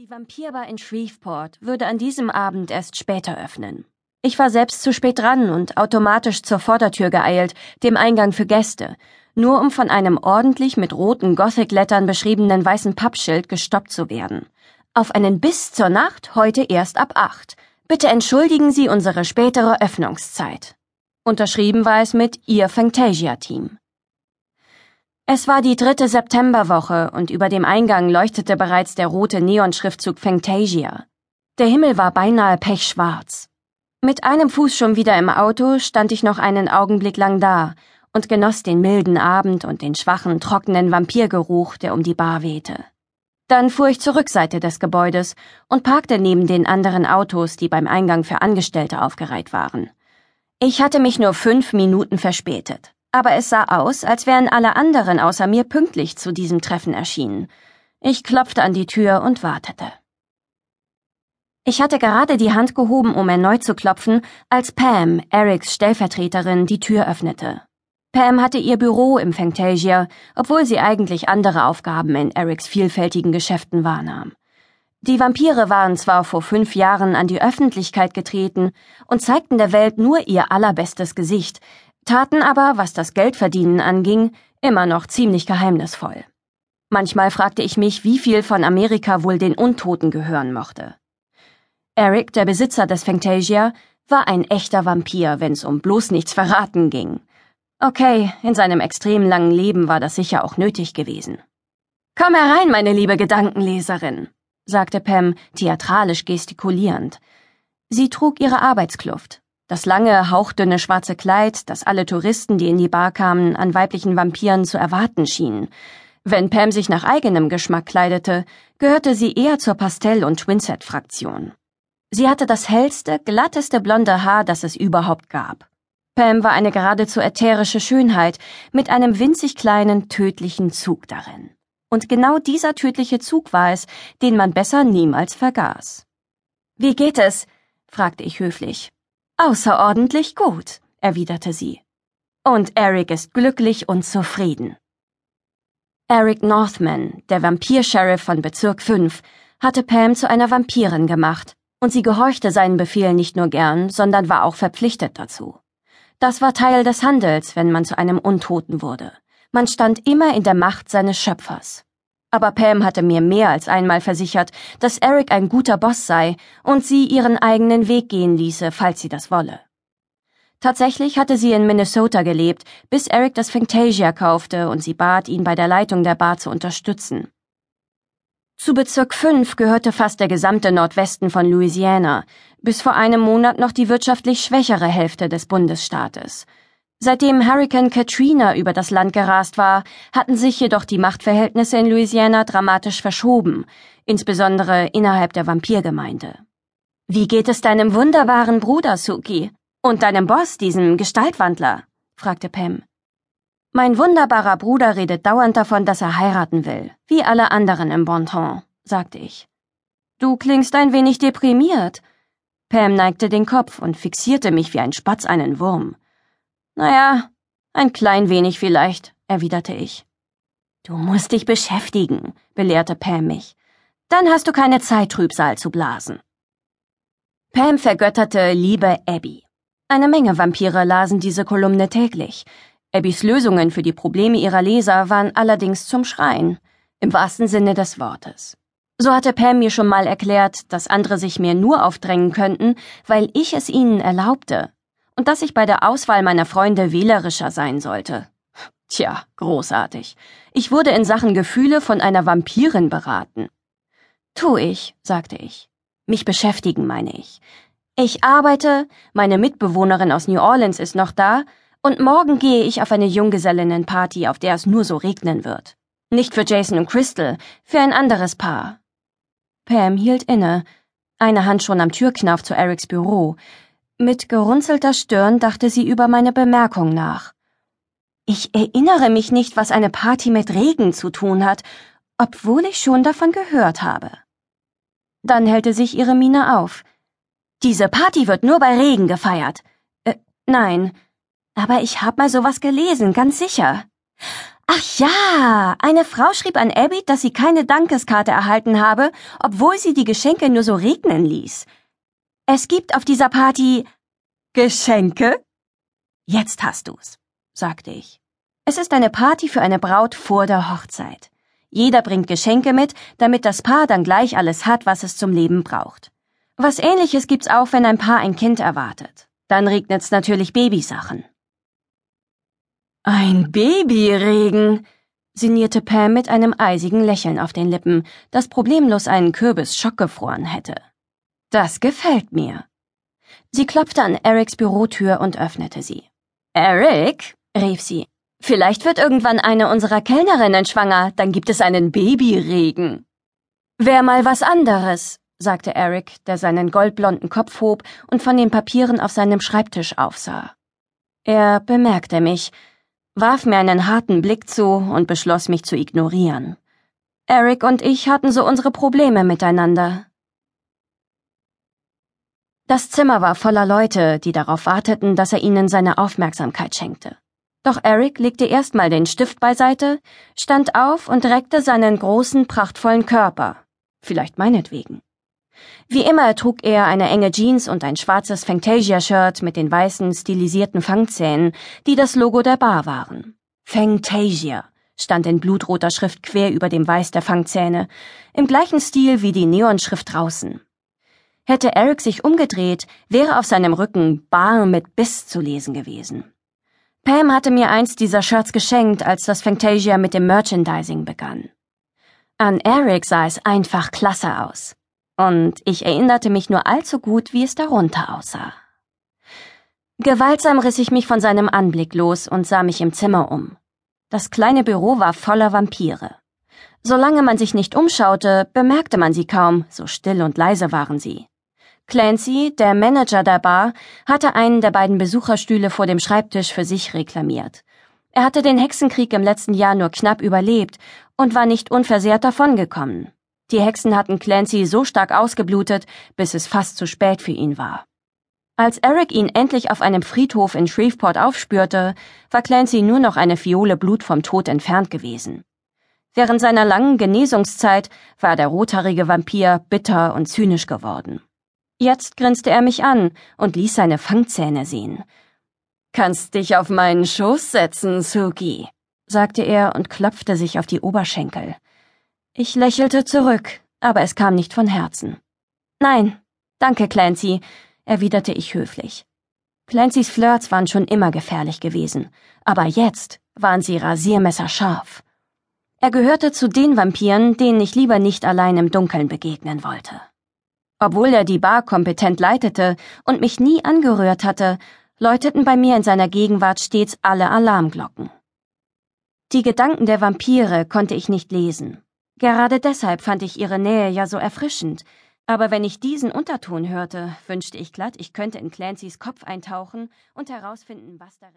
Die Vampirbar in Shreveport würde an diesem Abend erst später öffnen. Ich war selbst zu spät dran und automatisch zur Vordertür geeilt, dem Eingang für Gäste, nur um von einem ordentlich mit roten Gothic-Lettern beschriebenen weißen Pappschild gestoppt zu werden. Auf einen Biss zur Nacht heute erst ab acht. Bitte entschuldigen Sie unsere spätere Öffnungszeit. Unterschrieben war es mit Ihr Fantasia-Team. Es war die dritte Septemberwoche und über dem Eingang leuchtete bereits der rote Neonschriftzug Fantasia. Der Himmel war beinahe pechschwarz. Mit einem Fuß schon wieder im Auto stand ich noch einen Augenblick lang da und genoss den milden Abend und den schwachen, trockenen Vampirgeruch, der um die Bar wehte. Dann fuhr ich zur Rückseite des Gebäudes und parkte neben den anderen Autos, die beim Eingang für Angestellte aufgereiht waren. Ich hatte mich nur fünf Minuten verspätet aber es sah aus, als wären alle anderen außer mir pünktlich zu diesem Treffen erschienen. Ich klopfte an die Tür und wartete. Ich hatte gerade die Hand gehoben, um erneut zu klopfen, als Pam, Erics Stellvertreterin, die Tür öffnete. Pam hatte ihr Büro im Fantasia, obwohl sie eigentlich andere Aufgaben in Erics vielfältigen Geschäften wahrnahm. Die Vampire waren zwar vor fünf Jahren an die Öffentlichkeit getreten und zeigten der Welt nur ihr allerbestes Gesicht, taten aber, was das Geldverdienen anging, immer noch ziemlich geheimnisvoll. Manchmal fragte ich mich, wie viel von Amerika wohl den Untoten gehören mochte. Eric, der Besitzer des Fantasia, war ein echter Vampir, wenn's um bloß nichts verraten ging. Okay, in seinem extrem langen Leben war das sicher auch nötig gewesen. Komm herein, meine liebe Gedankenleserin, sagte Pam, theatralisch gestikulierend. Sie trug ihre Arbeitskluft, das lange, hauchdünne schwarze Kleid, das alle Touristen, die in die Bar kamen, an weiblichen Vampiren zu erwarten schienen. Wenn Pam sich nach eigenem Geschmack kleidete, gehörte sie eher zur Pastell- und Twinset-Fraktion. Sie hatte das hellste, glatteste blonde Haar, das es überhaupt gab. Pam war eine geradezu ätherische Schönheit mit einem winzig kleinen, tödlichen Zug darin. Und genau dieser tödliche Zug war es, den man besser niemals vergaß. Wie geht es? fragte ich höflich. Außerordentlich gut, erwiderte sie. Und Eric ist glücklich und zufrieden. Eric Northman, der Vampir-Sheriff von Bezirk 5, hatte Pam zu einer Vampirin gemacht, und sie gehorchte seinen Befehlen nicht nur gern, sondern war auch verpflichtet dazu. Das war Teil des Handels, wenn man zu einem Untoten wurde. Man stand immer in der Macht seines Schöpfers. Aber Pam hatte mir mehr als einmal versichert, dass Eric ein guter Boss sei und sie ihren eigenen Weg gehen ließe, falls sie das wolle. Tatsächlich hatte sie in Minnesota gelebt, bis Eric das Fantasia kaufte und sie bat, ihn bei der Leitung der Bar zu unterstützen. Zu Bezirk 5 gehörte fast der gesamte Nordwesten von Louisiana, bis vor einem Monat noch die wirtschaftlich schwächere Hälfte des Bundesstaates. Seitdem Hurricane Katrina über das Land gerast war, hatten sich jedoch die Machtverhältnisse in Louisiana dramatisch verschoben, insbesondere innerhalb der Vampirgemeinde. Wie geht es deinem wunderbaren Bruder, Suki? Und deinem Boss, diesem Gestaltwandler? fragte Pam. Mein wunderbarer Bruder redet dauernd davon, dass er heiraten will, wie alle anderen im Bonton, sagte ich. Du klingst ein wenig deprimiert. Pam neigte den Kopf und fixierte mich wie ein Spatz einen Wurm. Naja, ein klein wenig vielleicht, erwiderte ich. Du musst dich beschäftigen, belehrte Pam mich. Dann hast du keine Zeit, Trübsal zu blasen. Pam vergötterte liebe Abby. Eine Menge Vampire lasen diese Kolumne täglich. Abbys Lösungen für die Probleme ihrer Leser waren allerdings zum Schreien, im wahrsten Sinne des Wortes. So hatte Pam mir schon mal erklärt, dass andere sich mir nur aufdrängen könnten, weil ich es ihnen erlaubte, und dass ich bei der Auswahl meiner Freunde wählerischer sein sollte. Tja, großartig. Ich wurde in Sachen Gefühle von einer Vampirin beraten. Tu ich, sagte ich. Mich beschäftigen, meine ich. Ich arbeite, meine Mitbewohnerin aus New Orleans ist noch da, und morgen gehe ich auf eine Junggesellinnenparty, auf der es nur so regnen wird. Nicht für Jason und Crystal, für ein anderes Paar. Pam hielt inne, eine Hand schon am Türknauf zu Erics Büro. Mit gerunzelter Stirn dachte sie über meine Bemerkung nach. Ich erinnere mich nicht, was eine Party mit Regen zu tun hat, obwohl ich schon davon gehört habe. Dann hellte sich ihre Miene auf. Diese Party wird nur bei Regen gefeiert. Äh, nein. Aber ich hab mal sowas gelesen, ganz sicher. Ach ja, eine Frau schrieb an Abby, dass sie keine Dankeskarte erhalten habe, obwohl sie die Geschenke nur so regnen ließ. Es gibt auf dieser Party Geschenke? Jetzt hast du's, sagte ich. Es ist eine Party für eine Braut vor der Hochzeit. Jeder bringt Geschenke mit, damit das Paar dann gleich alles hat, was es zum Leben braucht. Was ähnliches gibt's auch, wenn ein Paar ein Kind erwartet. Dann regnet's natürlich Babysachen. Ein Babyregen, sinnierte Pam mit einem eisigen Lächeln auf den Lippen, das problemlos einen Kürbis schockgefroren hätte. Das gefällt mir. Sie klopfte an Erics Bürotür und öffnete sie. Eric, rief sie, vielleicht wird irgendwann eine unserer Kellnerinnen schwanger, dann gibt es einen Babyregen. Wär mal was anderes, sagte Eric, der seinen goldblonden Kopf hob und von den Papieren auf seinem Schreibtisch aufsah. Er bemerkte mich, warf mir einen harten Blick zu und beschloss mich zu ignorieren. Eric und ich hatten so unsere Probleme miteinander. Das Zimmer war voller Leute, die darauf warteten, dass er ihnen seine Aufmerksamkeit schenkte. Doch Eric legte erstmal den Stift beiseite, stand auf und reckte seinen großen, prachtvollen Körper. Vielleicht meinetwegen. Wie immer trug er eine enge Jeans und ein schwarzes Fantasia-Shirt mit den weißen, stilisierten Fangzähnen, die das Logo der Bar waren. Fantasia stand in blutroter Schrift quer über dem Weiß der Fangzähne, im gleichen Stil wie die Neonschrift draußen. Hätte Eric sich umgedreht, wäre auf seinem Rücken Bar mit Biss zu lesen gewesen. Pam hatte mir eins dieser Shirts geschenkt, als das Fantasia mit dem Merchandising begann. An Eric sah es einfach klasse aus und ich erinnerte mich nur allzu gut, wie es darunter aussah. Gewaltsam riss ich mich von seinem Anblick los und sah mich im Zimmer um. Das kleine Büro war voller Vampire. Solange man sich nicht umschaute, bemerkte man sie kaum, so still und leise waren sie. Clancy, der Manager der Bar, hatte einen der beiden Besucherstühle vor dem Schreibtisch für sich reklamiert. Er hatte den Hexenkrieg im letzten Jahr nur knapp überlebt und war nicht unversehrt davongekommen. Die Hexen hatten Clancy so stark ausgeblutet, bis es fast zu spät für ihn war. Als Eric ihn endlich auf einem Friedhof in Shreveport aufspürte, war Clancy nur noch eine Fiole Blut vom Tod entfernt gewesen. Während seiner langen Genesungszeit war der rothaarige Vampir bitter und zynisch geworden. Jetzt grinste er mich an und ließ seine Fangzähne sehen. Kannst dich auf meinen Schoß setzen, Suki, sagte er und klopfte sich auf die Oberschenkel. Ich lächelte zurück, aber es kam nicht von Herzen. Nein, danke, Clancy, erwiderte ich höflich. Clancys Flirts waren schon immer gefährlich gewesen, aber jetzt waren sie rasiermesserscharf. Er gehörte zu den Vampiren, denen ich lieber nicht allein im Dunkeln begegnen wollte. Obwohl er die Bar kompetent leitete und mich nie angerührt hatte, läuteten bei mir in seiner Gegenwart stets alle Alarmglocken. Die Gedanken der Vampire konnte ich nicht lesen, Gerade deshalb fand ich ihre Nähe ja so erfrischend. Aber wenn ich diesen Unterton hörte, wünschte ich glatt, ich könnte in Clancys Kopf eintauchen und herausfinden, was darin